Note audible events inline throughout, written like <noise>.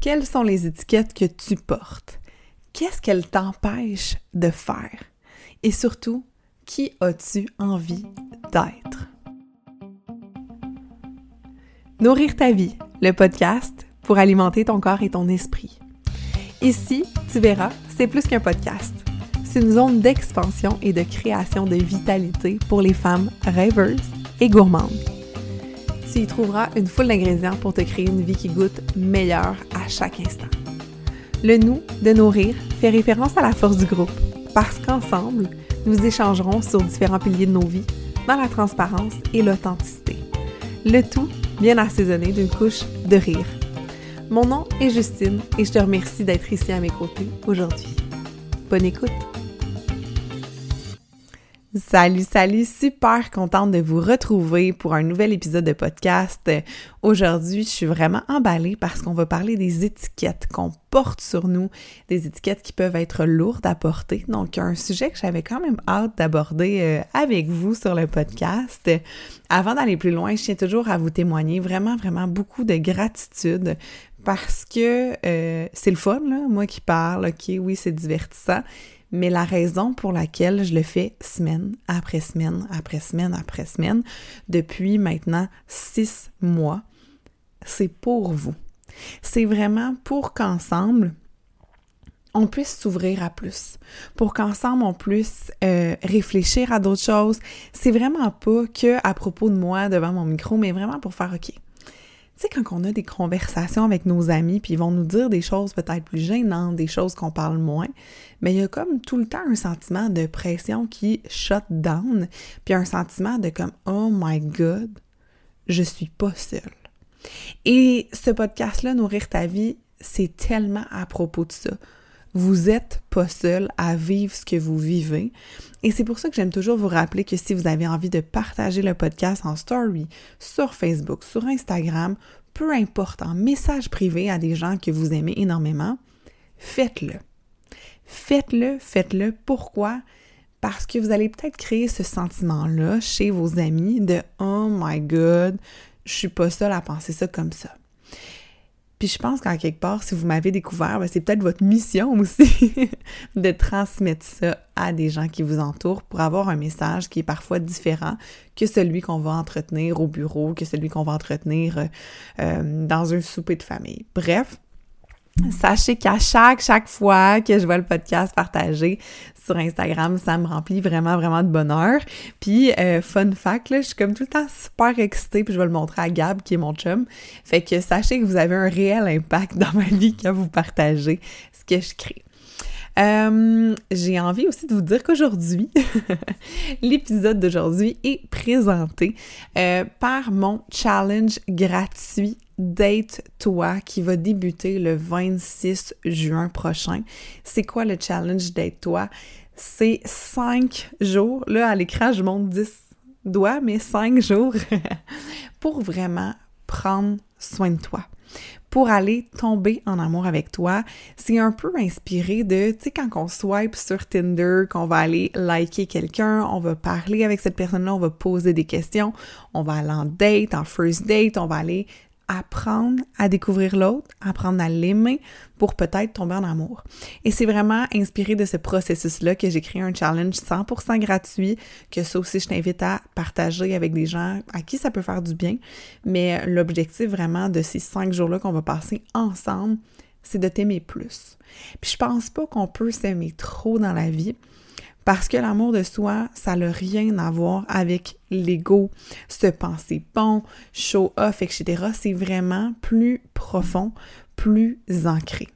Quelles sont les étiquettes que tu portes? Qu'est-ce qu'elles t'empêchent de faire? Et surtout, qui as-tu envie d'être? Nourrir ta vie, le podcast pour alimenter ton corps et ton esprit. Ici, tu verras, c'est plus qu'un podcast. C'est une zone d'expansion et de création de vitalité pour les femmes rêveuses et gourmandes. Tu y trouveras une foule d'ingrédients pour te créer une vie qui goûte meilleure chaque instant. Le nous de nourrir fait référence à la force du groupe, parce qu'ensemble, nous échangerons sur différents piliers de nos vies dans la transparence et l'authenticité. Le tout bien assaisonné d'une couche de rire. Mon nom est Justine et je te remercie d'être ici à mes côtés aujourd'hui. Bonne écoute! Salut, salut, super contente de vous retrouver pour un nouvel épisode de podcast. Aujourd'hui, je suis vraiment emballée parce qu'on va parler des étiquettes qu'on porte sur nous, des étiquettes qui peuvent être lourdes à porter. Donc, un sujet que j'avais quand même hâte d'aborder euh, avec vous sur le podcast. Avant d'aller plus loin, je tiens toujours à vous témoigner vraiment, vraiment beaucoup de gratitude parce que euh, c'est le fun, moi qui parle, ok, oui, c'est divertissant mais la raison pour laquelle je le fais semaine après semaine après semaine après semaine depuis maintenant six mois, c'est pour vous. C'est vraiment pour qu'ensemble, on puisse s'ouvrir à plus, pour qu'ensemble on puisse euh, réfléchir à d'autres choses. C'est vraiment pas que à propos de moi devant mon micro, mais vraiment pour faire OK. Tu sais, quand on a des conversations avec nos amis, puis ils vont nous dire des choses peut-être plus gênantes, des choses qu'on parle moins, mais il y a comme tout le temps un sentiment de pression qui shut down, puis un sentiment de comme Oh my God, je suis pas seule. Et ce podcast-là, Nourrir ta vie, c'est tellement à propos de ça. Vous n'êtes pas seul à vivre ce que vous vivez. Et c'est pour ça que j'aime toujours vous rappeler que si vous avez envie de partager le podcast en story, sur Facebook, sur Instagram, peu importe, en message privé à des gens que vous aimez énormément, faites-le. Faites-le, faites-le. Pourquoi? Parce que vous allez peut-être créer ce sentiment-là chez vos amis de Oh my God, je suis pas seule à penser ça comme ça. Puis je pense qu'en quelque part, si vous m'avez découvert, ben, c'est peut-être votre mission <laughs> aussi de transmettre ça à des gens qui vous entourent pour avoir un message qui est parfois différent que celui qu'on va entretenir au bureau, que celui qu'on va entretenir euh, euh, dans un souper de famille. Bref, Sachez qu'à chaque, chaque fois que je vois le podcast partagé sur Instagram, ça me remplit vraiment, vraiment de bonheur. Puis, euh, fun fact, là, je suis comme tout le temps super excitée, puis je vais le montrer à Gab, qui est mon chum. Fait que sachez que vous avez un réel impact dans ma vie quand vous partagez ce que je crée. Euh, j'ai envie aussi de vous dire qu'aujourd'hui, <laughs> l'épisode d'aujourd'hui est présenté euh, par mon challenge gratuit Date-toi qui va débuter le 26 juin prochain. C'est quoi le challenge Date-toi? C'est cinq jours. Là, à l'écran, je monte 10 doigts, mais cinq jours <laughs> pour vraiment prendre soin de toi pour aller tomber en amour avec toi. C'est un peu inspiré de, tu sais, quand on swipe sur Tinder, qu'on va aller liker quelqu'un, on va parler avec cette personne-là, on va poser des questions, on va aller en date, en first date, on va aller apprendre à découvrir l'autre, apprendre à l'aimer pour peut-être tomber en amour. Et c'est vraiment inspiré de ce processus-là que j'ai créé un challenge 100% gratuit, que ça aussi je t'invite à partager avec des gens à qui ça peut faire du bien. Mais l'objectif vraiment de ces cinq jours-là qu'on va passer ensemble, c'est de t'aimer plus. Puis je pense pas qu'on peut s'aimer trop dans la vie. Parce que l'amour de soi, ça n'a rien à voir avec l'ego, se penser bon, show off, etc. C'est vraiment plus profond, plus ancré.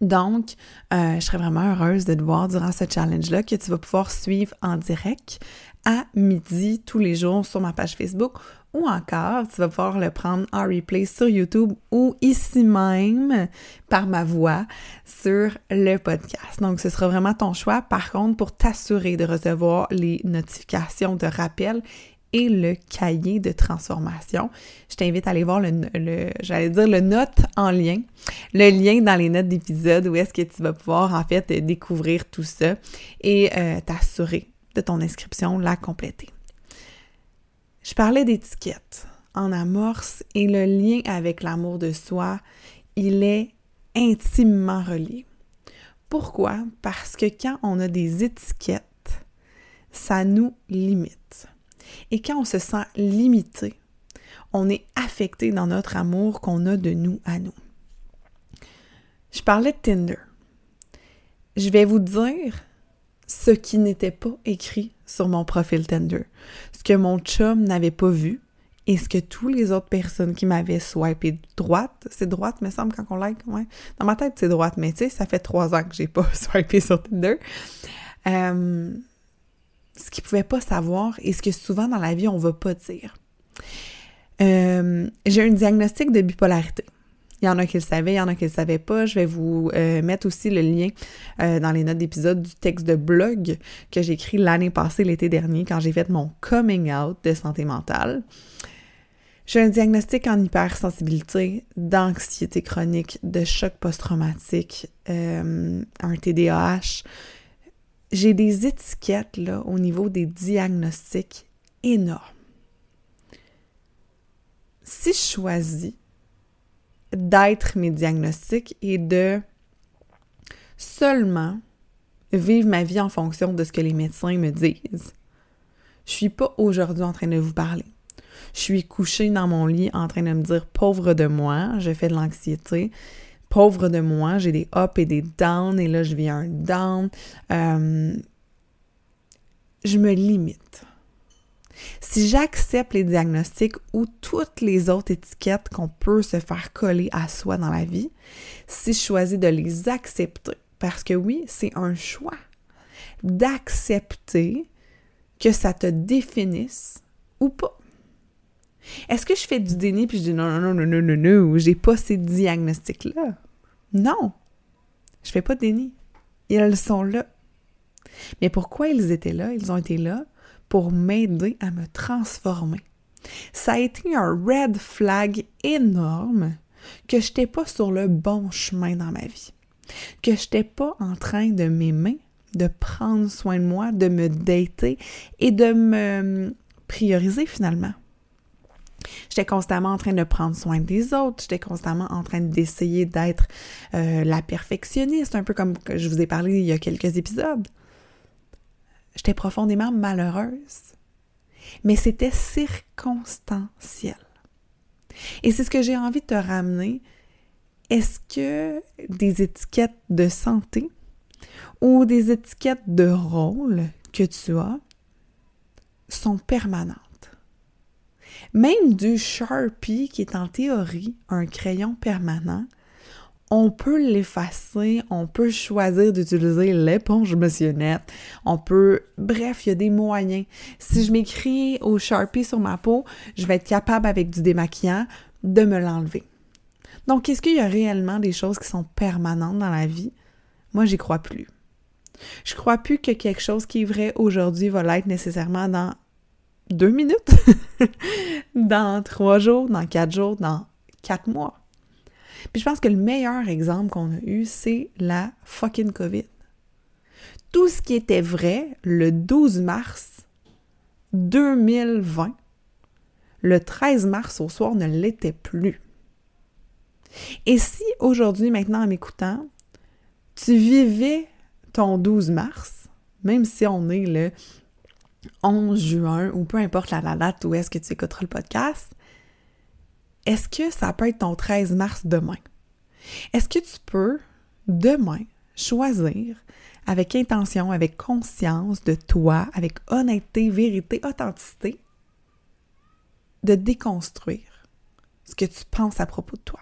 Donc, euh, je serais vraiment heureuse de te voir durant ce challenge-là que tu vas pouvoir suivre en direct à midi tous les jours sur ma page Facebook ou encore tu vas pouvoir le prendre en replay sur YouTube ou ici même par ma voix sur le podcast. Donc ce sera vraiment ton choix. Par contre, pour t'assurer de recevoir les notifications de rappel et le cahier de transformation. Je t'invite à aller voir le, j'allais dire le note en lien, le lien dans les notes d'épisode où est-ce que tu vas pouvoir en fait découvrir tout ça et euh, t'assurer de ton inscription, la compléter. Je parlais d'étiquette en amorce et le lien avec l'amour de soi il est intimement relié. Pourquoi? Parce que quand on a des étiquettes, ça nous limite. Et quand on se sent limité, on est affecté dans notre amour qu'on a de nous à nous. Je parlais de Tinder. Je vais vous dire ce qui n'était pas écrit sur mon profil Tinder, que mon chum n'avait pas vu et ce que tous les autres personnes qui m'avaient swipé droite, c'est droite, me semble, quand on like, ouais. Dans ma tête, c'est droite, mais tu sais, ça fait trois ans que j'ai pas <laughs> swipé sur Tinder. Euh, ce qu'ils pouvaient pas savoir et ce que souvent dans la vie, on va pas dire. Euh, j'ai un diagnostic de bipolarité. Il y en a qui le savaient, il y en a qui le savaient pas. Je vais vous euh, mettre aussi le lien euh, dans les notes d'épisode du texte de blog que j'ai écrit l'année passée, l'été dernier, quand j'ai fait mon coming out de santé mentale. J'ai un diagnostic en hypersensibilité, d'anxiété chronique, de choc post-traumatique, un TDAH. J'ai des étiquettes là, au niveau des diagnostics énormes si je choisis d'être mes diagnostics et de seulement vivre ma vie en fonction de ce que les médecins me disent, je suis pas aujourd'hui en train de vous parler. Je suis couchée dans mon lit en train de me dire pauvre de moi, je fais de l'anxiété. Pauvre de moi, j'ai des ups et des downs et là je vis un down. Euh, je me limite. Si j'accepte les diagnostics ou toutes les autres étiquettes qu'on peut se faire coller à soi dans la vie, si je choisis de les accepter, parce que oui, c'est un choix d'accepter que ça te définisse ou pas. Est-ce que je fais du déni puis je dis non, non, non, non, non, non, non, j'ai pas ces diagnostics-là? Non, je fais pas de déni. Ils sont là. Mais pourquoi ils étaient là? Ils ont été là pour m'aider à me transformer. Ça a été un red flag énorme que je n'étais pas sur le bon chemin dans ma vie, que je n'étais pas en train de m'aimer, de prendre soin de moi, de me dater et de me prioriser finalement. J'étais constamment en train de prendre soin des autres, j'étais constamment en train d'essayer d'être euh, la perfectionniste, un peu comme je vous ai parlé il y a quelques épisodes. J'étais profondément malheureuse. Mais c'était circonstanciel. Et c'est ce que j'ai envie de te ramener. Est-ce que des étiquettes de santé ou des étiquettes de rôle que tu as sont permanentes? Même du Sharpie, qui est en théorie un crayon permanent, on peut l'effacer, on peut choisir d'utiliser l'éponge motionnette, on peut... Bref, il y a des moyens. Si je m'écris au Sharpie sur ma peau, je vais être capable avec du démaquillant de me l'enlever. Donc, est-ce qu'il y a réellement des choses qui sont permanentes dans la vie? Moi, j'y crois plus. Je crois plus que quelque chose qui est vrai aujourd'hui va l'être nécessairement dans deux minutes, <laughs> dans trois jours, dans quatre jours, dans quatre mois. Puis je pense que le meilleur exemple qu'on a eu, c'est la fucking COVID. Tout ce qui était vrai le 12 mars 2020, le 13 mars au soir ne l'était plus. Et si aujourd'hui, maintenant en m'écoutant, tu vivais ton 12 mars, même si on est le 11 juin ou peu importe la date où est-ce que tu écouteras le podcast, est-ce que ça peut être ton 13 mars demain? Est-ce que tu peux demain choisir avec intention, avec conscience de toi, avec honnêteté, vérité, authenticité, de déconstruire ce que tu penses à propos de toi?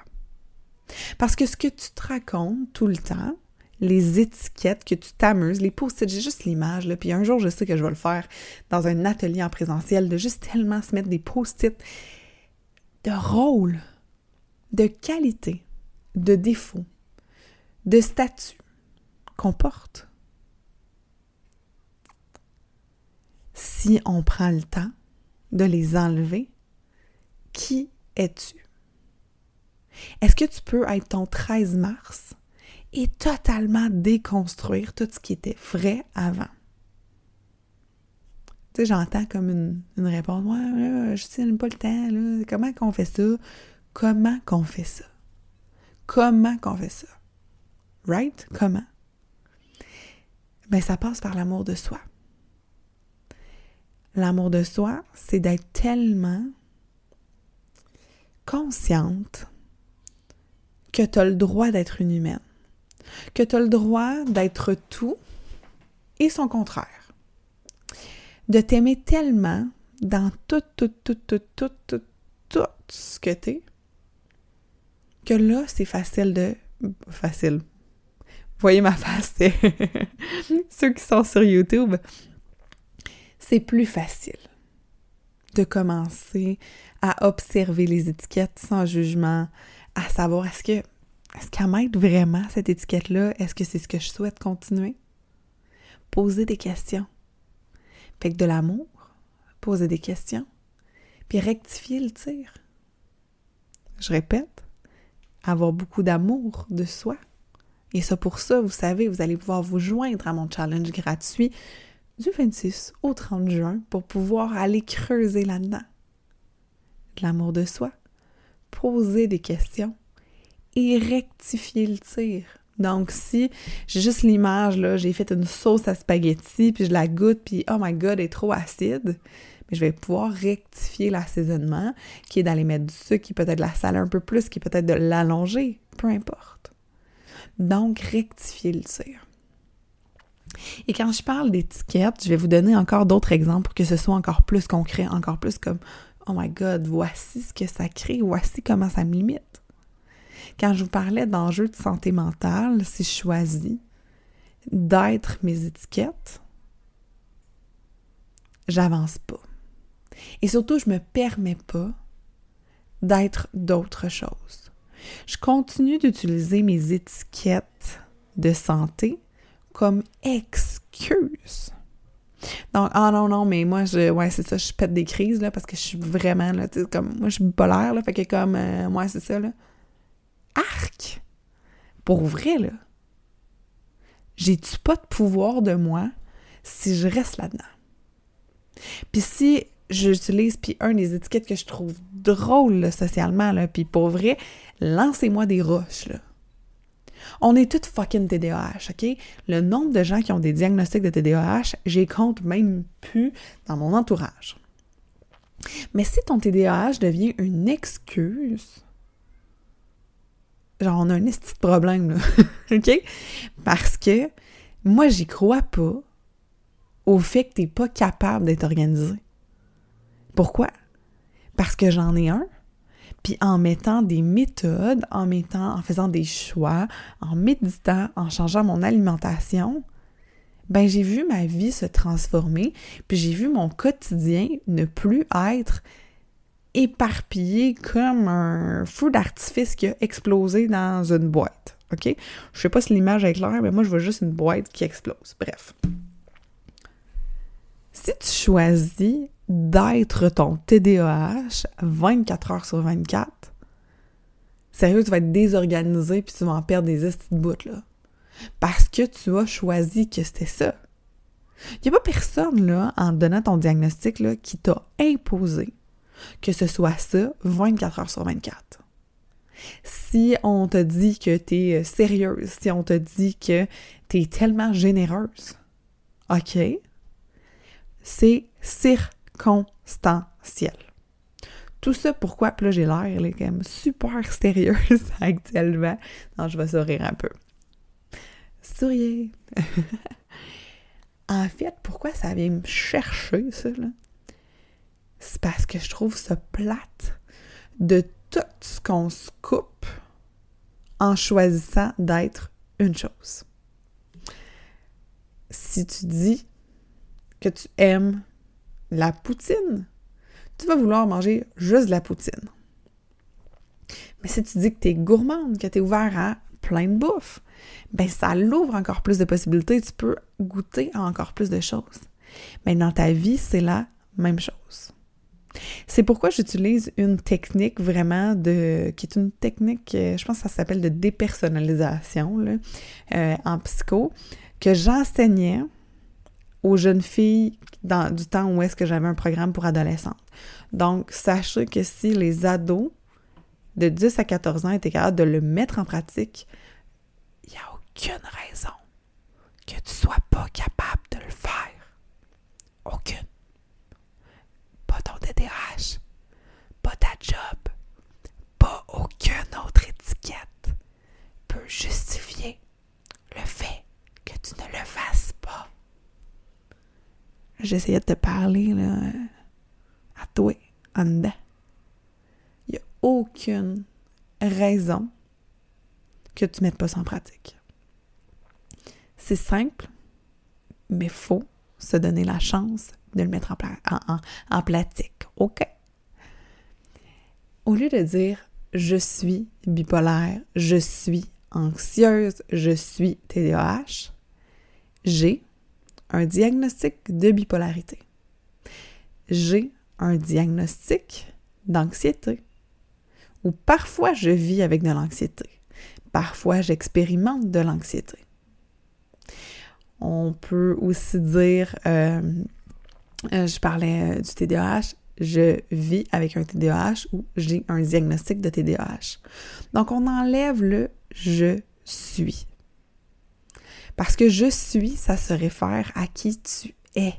Parce que ce que tu te racontes tout le temps, les étiquettes que tu t'amuses, les post-it, j'ai juste l'image, là, puis un jour, je sais que je vais le faire dans un atelier en présentiel, de juste tellement se mettre des post-it de rôle, de qualité, de défaut, de statut qu'on porte. Si on prend le temps de les enlever, qui es-tu? Est-ce que tu peux être ton 13 mars et totalement déconstruire tout ce qui était vrai avant? Tu sais, j'entends comme une, réponse. Ouais, je sais pas le temps, là. Comment qu'on fait ça? Comment qu'on fait ça? comment qu'on fait ça? Right? Comment? Ben, ça passe par l'amour de soi. L'amour de soi, c'est d'être tellement consciente que tu as le droit d'être une humaine, que tu as le droit d'être tout et son contraire. De t'aimer tellement dans tout, tout, tout, tout, tout, tout, tout ce que tu es, que là, c'est facile de... Facile. Voyez ma face, <laughs> ceux qui sont sur YouTube. C'est plus facile de commencer à observer les étiquettes sans jugement, à savoir est-ce que est-ce qu'elle m'aide vraiment cette étiquette-là? Est-ce que c'est ce que je souhaite continuer? Poser des questions. Que de l'amour, poser des questions, puis rectifier le tir. Je répète, avoir beaucoup d'amour de soi. Et ça, pour ça, vous savez, vous allez pouvoir vous joindre à mon challenge gratuit du 26 au 30 juin pour pouvoir aller creuser là-dedans. De l'amour de soi, poser des questions et rectifier le tir. Donc, si j'ai juste l'image, là, j'ai fait une sauce à spaghetti, puis je la goûte, puis oh my god, elle est trop acide, mais je vais pouvoir rectifier l'assaisonnement, qui est d'aller mettre du sucre, qui peut-être la saler un peu plus, qui peut-être de l'allonger, peu importe. Donc, rectifier le tir. Et quand je parle d'étiquette, je vais vous donner encore d'autres exemples pour que ce soit encore plus concret, encore plus comme Oh my God, voici ce que ça crée, voici comment ça me limite. Quand je vous parlais d'enjeux de santé mentale, si je choisis d'être mes étiquettes, j'avance pas. Et surtout, je me permets pas d'être d'autres choses. Je continue d'utiliser mes étiquettes de santé comme excuse. Donc, ah non, non, mais moi, je, ouais, c'est ça, je pète des crises, là, parce que je suis vraiment, là, tu sais, comme, moi, je suis bipolaire, là, fait que comme, euh, moi, c'est ça, là. Arc! Pour vrai, là. J'ai-tu pas de pouvoir de moi si je reste là-dedans? Puis si j'utilise, puis un des étiquettes que je trouve drôle, là, socialement, là, puis pour vrai, lancez-moi des roches, là. On est toutes fucking TDAH, OK? Le nombre de gens qui ont des diagnostics de TDAH, j'y compte même plus dans mon entourage. Mais si ton TDAH devient une excuse, genre on a un petit problème, là, <laughs> OK? Parce que moi, j'y crois pas au fait que t'es pas capable d'être organisé. Pourquoi? Parce que j'en ai un, puis en mettant des méthodes, en mettant, en faisant des choix, en méditant, en changeant mon alimentation, ben j'ai vu ma vie se transformer, puis j'ai vu mon quotidien ne plus être éparpillé comme un feu d'artifice qui a explosé dans une boîte. OK? Je sais pas si l'image est claire, mais moi je vois juste une boîte qui explose. Bref. Si tu choisis d'être ton TDAH 24 heures sur 24, sérieux, tu vas être désorganisé puis tu vas en perdre des estis de bout. Parce que tu as choisi que c'était ça. Il n'y a pas personne, là, en donnant ton diagnostic, là, qui t'a imposé que ce soit ça 24 heures sur 24. Si on te dit que tu es sérieuse, si on te dit que tu es tellement généreuse, OK, c'est circonstanciel. Tout ça, pourquoi? Là, j'ai l'air, elle est quand même super sérieuse <laughs> actuellement. Non, je vais sourire un peu. Souriez! <laughs> en fait, pourquoi ça vient me chercher, ça, là? C'est parce que je trouve ça plate de tout ce qu'on se coupe en choisissant d'être une chose. Si tu dis que tu aimes la poutine, tu vas vouloir manger juste de la poutine. Mais si tu dis que tu es gourmande, que tu es ouvert à plein de bouffe, ben ça l'ouvre encore plus de possibilités, tu peux goûter à encore plus de choses. Mais dans ta vie, c'est la même chose. C'est pourquoi j'utilise une technique vraiment de. qui est une technique, euh, je pense que ça s'appelle de dépersonnalisation euh, en psycho, que j'enseignais aux jeunes filles dans du temps où est-ce que j'avais un programme pour adolescentes. Donc, sachez que si les ados de 10 à 14 ans et tu es capable de le mettre en pratique, il n'y a aucune raison que tu sois pas capable de le faire. Aucune. Ton DDH, pas ta job, pas aucune autre étiquette peut justifier le fait que tu ne le fasses pas. J'essayais de te parler là, à toi, en dedans. Il n'y a aucune raison que tu ne mettes pas ça en pratique. C'est simple, mais faut se donner la chance de le mettre en, en, pratique. OK? Au lieu de dire je suis bipolaire, je suis anxieuse, je suis TDAH, j'ai un diagnostic de bipolarité. J'ai un diagnostic d'anxiété. Ou parfois je vis avec de l'anxiété. Parfois j'expérimente de l'anxiété. On peut aussi dire, euh, euh, je parlais euh, du TDAH, je vis avec un TDAH ou j'ai un diagnostic de TDAH. Donc on enlève le je suis. Parce que je suis, ça se réfère à qui tu es.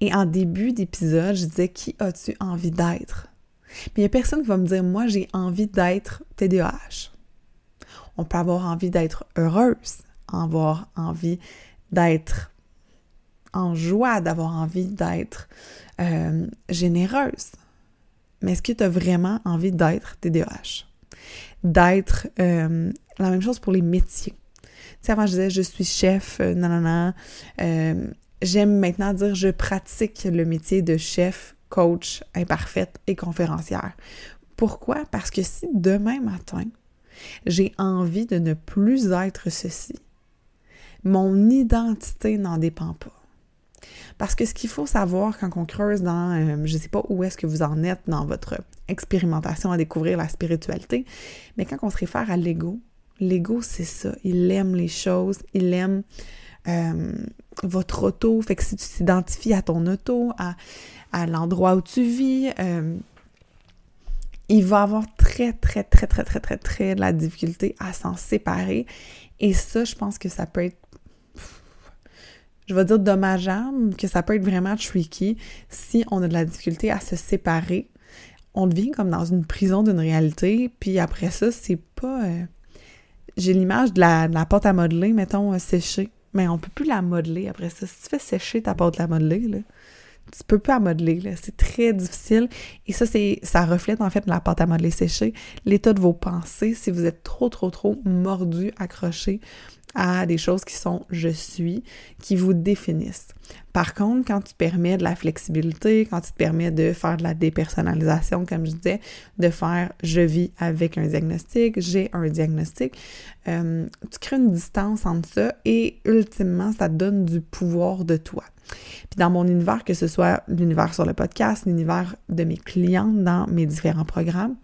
Et en début d'épisode, je disais qui as-tu envie d'être? Mais il n'y a personne qui va me dire moi j'ai envie d'être TDAH. On peut avoir envie d'être heureuse, avoir envie d'être en joie, d'avoir envie d'être euh, généreuse. Mais est-ce que tu as vraiment envie d'être TDAH? D'être euh, la même chose pour les métiers. Tu sais, avant, je disais je suis chef, non, non, non. J'aime maintenant dire je pratique le métier de chef, coach, imparfaite et conférencière. Pourquoi? Parce que si demain matin, j'ai envie de ne plus être ceci, mon identité n'en dépend pas. Parce que ce qu'il faut savoir quand on creuse dans, euh, je ne sais pas où est-ce que vous en êtes dans votre expérimentation à découvrir la spiritualité, mais quand on se réfère à l'ego, l'ego c'est ça, il aime les choses, il aime euh, votre auto, fait que si tu t'identifies à ton auto, à, l'endroit où tu vis, euh, il va avoir très, très, très, très, très, très, très de la difficulté à s'en séparer. Et ça, je pense que ça peut être je vais dire dommageable, que ça peut être vraiment tricky si on a de la difficulté à se séparer. On devient comme dans une prison d'une réalité, puis après ça, c'est pas. Euh, j'ai l'image de la, pâte à modeler, mettons, euh, séchée. Mais on peut plus la modeler après ça. Si tu fais sécher ta pâte à modeler, là, tu peux plus la modeler. C'est très difficile. Et ça, c'est, ça reflète en fait la pâte à modeler séchée, l'état de vos pensées. Si vous êtes trop, trop, trop mordu, accroché à des choses qui sont je suis, qui vous définissent. Par contre, quand tu permets de la flexibilité, quand tu te permets de faire de la dépersonnalisation, comme je disais, de faire je vis avec un diagnostic, j'ai un diagnostic, euh, tu crées une distance entre ça et ultimement, ça donne du pouvoir de toi. Puis dans mon univers, que ce soit l'univers sur le podcast, l'univers de mes clientes dans mes différents programmes,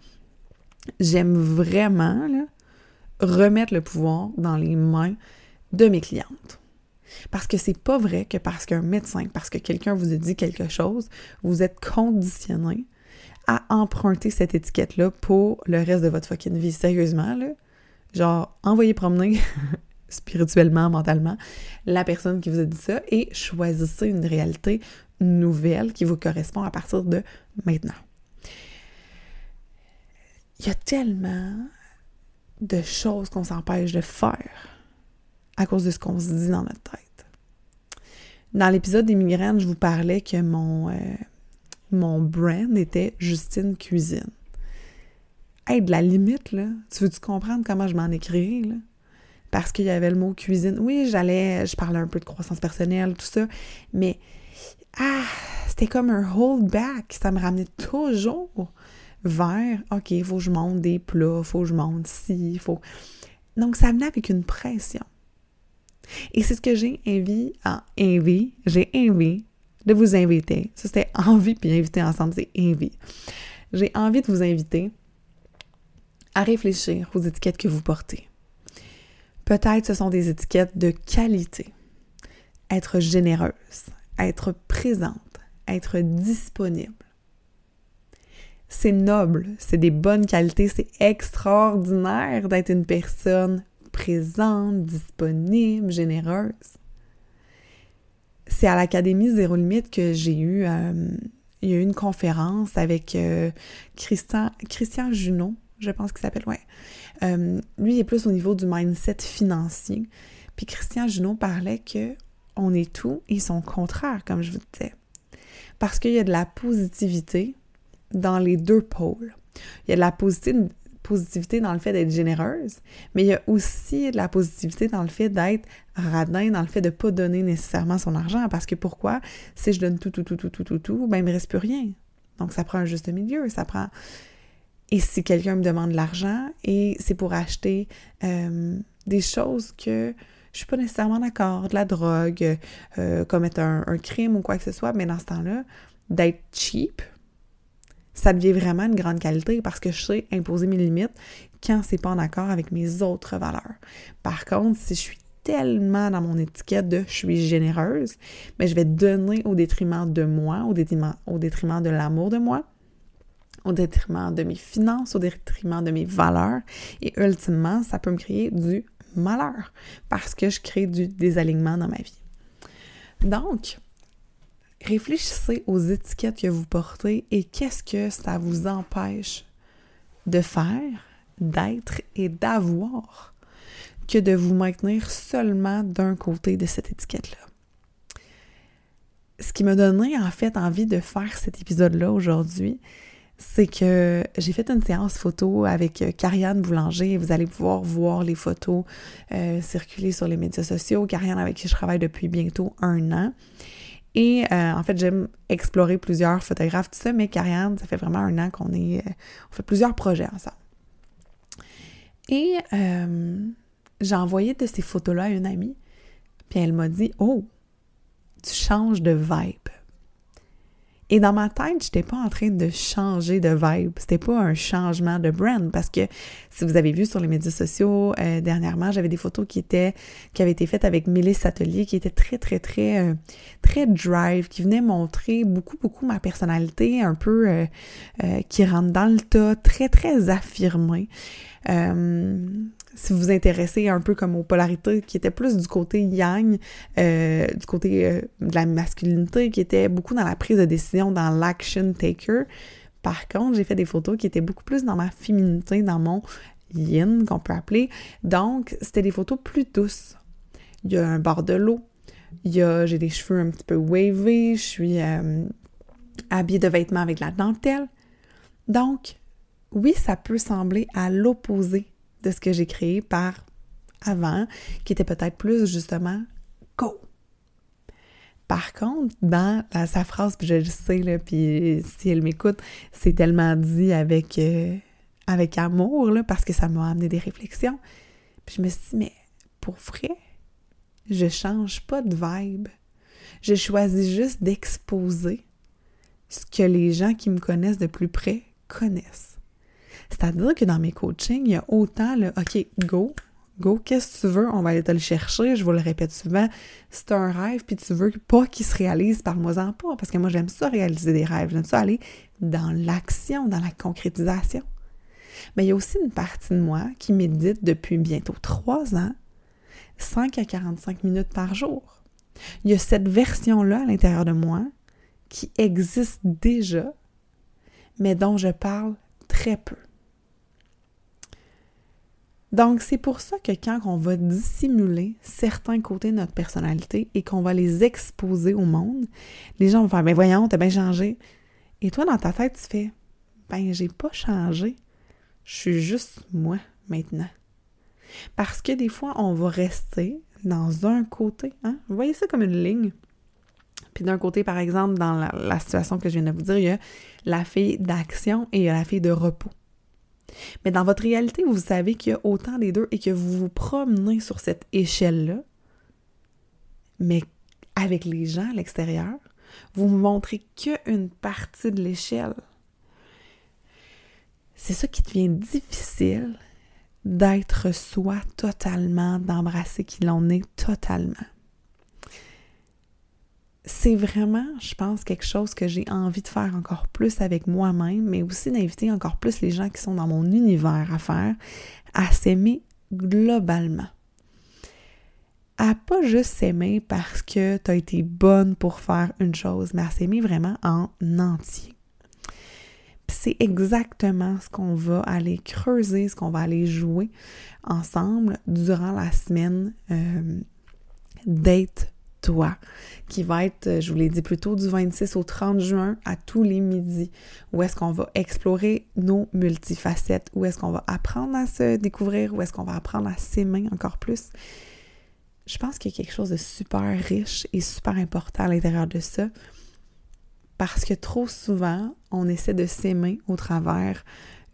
j'aime vraiment là, remettre le pouvoir dans les mains de mes clientes. Parce que c'est pas vrai que parce qu'un médecin, parce que quelqu'un vous a dit quelque chose, vous êtes conditionné à emprunter cette étiquette-là pour le reste de votre fucking vie. Sérieusement, là. Genre, envoyez promener <laughs> spirituellement, mentalement, la personne qui vous a dit ça et choisissez une réalité nouvelle qui vous correspond à partir de maintenant. Il y a tellement de choses qu'on s'empêche de faire à cause de ce qu'on se dit dans notre tête. Dans l'épisode des migraines, je vous parlais que mon, euh, brand était Justine Cuisine. Hey, de la limite, là, tu veux-tu comprendre comment je m'en créé, là? Parce qu'il y avait le mot cuisine. Oui, j'allais, je parlais un peu de croissance personnelle, tout ça, mais ah, c'était comme un hold back. Ça me ramenait toujours vers OK, il faut que je monte des plats, faut que je monte ci, faut. Donc, ça venait avec une pression. Et c'est ce que j'ai envie, en envie, j'ai envie de vous inviter. Ça, c'était <laughs> envie puis inviter ensemble, c'est envie. J'ai envie de vous inviter à réfléchir aux étiquettes que vous portez. Peut-être ce sont des étiquettes de qualité. Être généreuse, être présente, être disponible. C'est noble, c'est des bonnes qualités, c'est extraordinaire d'être une personne présente, disponible, généreuse. C'est à l'Académie Zéro Limite que j'ai eu, euh, il y a eu une conférence avec euh, Christian, Christian Junot, je pense qu'il s'appelle, ouais. Euh, lui, il est plus au niveau du mindset financier. Puis Christian Junot parlait que on est tout et son contraire, comme je vous disais. Parce qu'il y a de la positivité dans les deux pôles. Il y a de la positivité dans le fait d'être généreuse, mais il y a aussi de la positivité dans le fait d'être radin, dans le fait de ne pas donner nécessairement son argent. Parce que pourquoi? Si je donne tout, tout, tout, tout, tout, tout, tout, ben il me reste plus rien. Donc ça prend un juste milieu, ça prend... Et si quelqu'un me demande de l'argent et c'est pour acheter euh, des choses que je suis pas nécessairement d'accord, de la drogue, euh, commettre un, un, crime ou quoi que ce soit, mais dans ce temps-là, d'être cheap, ça devient vraiment une grande qualité parce que je sais imposer mes limites quand c'est pas en accord avec mes autres valeurs. Par contre, si je suis tellement dans mon étiquette de je suis généreuse, mais je vais donner au détriment de moi, au détriment de l'amour de moi, au détriment de mes finances, au détriment de mes valeurs. Et ultimement, ça peut me créer du malheur parce que je crée du désalignement dans ma vie. Donc, réfléchissez aux étiquettes que vous portez et qu'est-ce que ça vous empêche de faire, d'être et d'avoir que de vous maintenir seulement d'un côté de cette étiquette-là. Ce qui m'a donné en fait envie de faire cet épisode-là aujourd'hui, c'est que j'ai fait une séance photo avec Carianne euh, Boulanger et vous allez pouvoir voir les photos euh, circuler sur les médias sociaux. Carianne avec qui je travaille depuis bientôt un an. Et euh, en fait, j'aime explorer plusieurs photographes, tout ça, mais Carianne, ça fait vraiment un an qu'on est. on fait plusieurs projets ensemble. Et j'ai envoyé de ces photos-là à une amie, puis elle m'a dit Oh, tu changes de vibe. Et dans ma tête, j'étais pas en train de changer de vibe. C'était pas un changement de brand parce que si vous avez vu sur les médias sociaux euh, dernièrement, j'avais des photos qui étaient qui avaient été faites avec Mélisse Atelier, qui étaient très très très euh, très drive, qui venaient montrer beaucoup beaucoup ma personnalité, un peu euh, qui rentre dans le tas, très très affirmée si vous vous intéressez un peu comme aux polarités qui étaient plus du côté yang, euh, du côté euh, de la masculinité, qui était beaucoup dans la prise de décision, dans l'action taker. Par contre, j'ai fait des photos qui étaient beaucoup plus dans ma féminité, dans mon yin qu'on peut appeler. Donc, c'était des photos plus douces. Il y a un bord de l'eau, il y a, j'ai des cheveux un petit peu wavy, je suis euh, habillée de vêtements avec la dentelle. Donc, oui, ça peut sembler à l'opposé de ce que j'ai créé par avant, qui était peut-être plus justement go. Par contre, dans sa phrase, je le sais, puis si elle m'écoute, c'est tellement dit avec, euh, amour, parce que ça m'a amené des réflexions. Je me suis dit, mais pour vrai, je change pas de vibe. Je choisis juste d'exposer ce que les gens qui me connaissent de plus près connaissent. C'est-à-dire que dans mes coachings, il y a autant le OK, go, go, qu'est-ce que tu veux, on va aller te le chercher, je vous le répète souvent. C'est un rêve, puis tu veux pas qu'il se réalise, parle-moi-en pas, parce que moi j'aime ça réaliser des rêves, j'aime ça aller dans l'action, dans la concrétisation. Mais il y a aussi une partie de moi qui médite depuis bientôt trois ans, 5 à 45 minutes par jour. Il y a cette version-là à l'intérieur de moi qui existe déjà, mais dont je parle très peu. Donc, c'est pour ça que quand on va dissimuler certains côtés de notre personnalité et qu'on va les exposer au monde, les gens vont faire, ben voyons, t'as bien changé. Et toi, dans ta tête, tu fais, ben, j'ai pas changé. Je suis juste moi maintenant. Parce que des fois, on va rester dans un côté. Hein? Vous voyez ça comme une ligne. Puis d'un côté, par exemple, dans la, la, situation que je viens de vous dire, il y a la fille d'action et il y a la fille de repos. Mais dans votre réalité, vous savez qu'il y a autant des deux et que vous vous promenez sur cette échelle-là, mais avec les gens à l'extérieur, vous ne montrez qu'une partie de l'échelle. C'est ça qui devient difficile d'être soi totalement, d'embrasser qui l'on est totalement. C'est vraiment, je pense, quelque chose que j'ai envie de faire encore plus avec moi-même, mais aussi d'inviter encore plus les gens qui sont dans mon univers à faire, à s'aimer globalement. À pas juste s'aimer parce que tu as été bonne pour faire une chose, mais à s'aimer vraiment en entier. C'est exactement ce qu'on va aller creuser, ce qu'on va aller jouer ensemble durant la semaine euh, d'être toi, qui va être, je vous l'ai dit plus tôt, du 26 au 30 juin à tous les midis, où est-ce qu'on va explorer nos multifacettes, où est-ce qu'on va apprendre à se découvrir, où est-ce qu'on va apprendre à s'aimer encore plus. Je pense qu'il y a quelque chose de super riche et super important à l'intérieur de ça, parce que trop souvent, on essaie de s'aimer au travers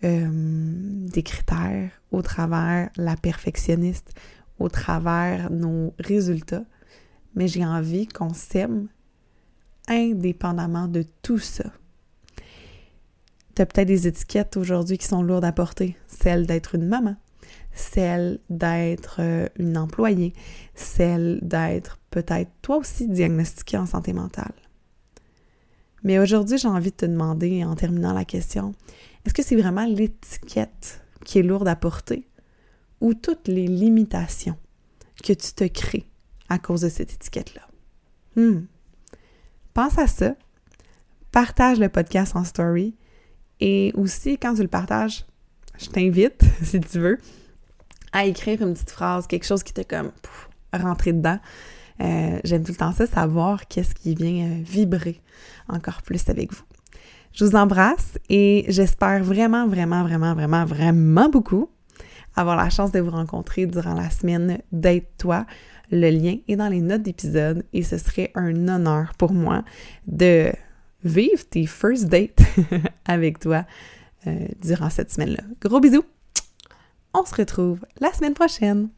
euh, des critères, au travers la perfectionniste, au travers nos résultats mais j'ai envie qu'on s'aime indépendamment de tout ça. Tu as peut-être des étiquettes aujourd'hui qui sont lourdes à porter. Celle d'être une maman, celle d'être euh, une employée, celle d'être peut-être toi aussi diagnostiquée en santé mentale. Mais aujourd'hui, j'ai envie de te demander, en terminant la question, est-ce que c'est vraiment l'étiquette qui est lourde à porter ou toutes les limitations que tu te crées? À cause de cette étiquette-là. Hmm. Pense à ça. Partage le podcast en story. Et aussi, quand tu le partages, je t'invite, <laughs> si tu veux, à écrire une petite phrase, quelque chose qui t'a comme rentré dedans. Euh, j'aime tout le temps ça, savoir qu'est-ce qui vient euh, vibrer encore plus avec vous. Je vous embrasse et j'espère vraiment, vraiment, vraiment, vraiment, vraiment beaucoup avoir la chance de vous rencontrer durant la semaine d'être toi. Le lien est dans les notes d'épisode et ce serait un honneur pour moi de vivre tes first dates <laughs> avec toi euh, durant cette semaine-là. Gros bisous! On se retrouve la semaine prochaine!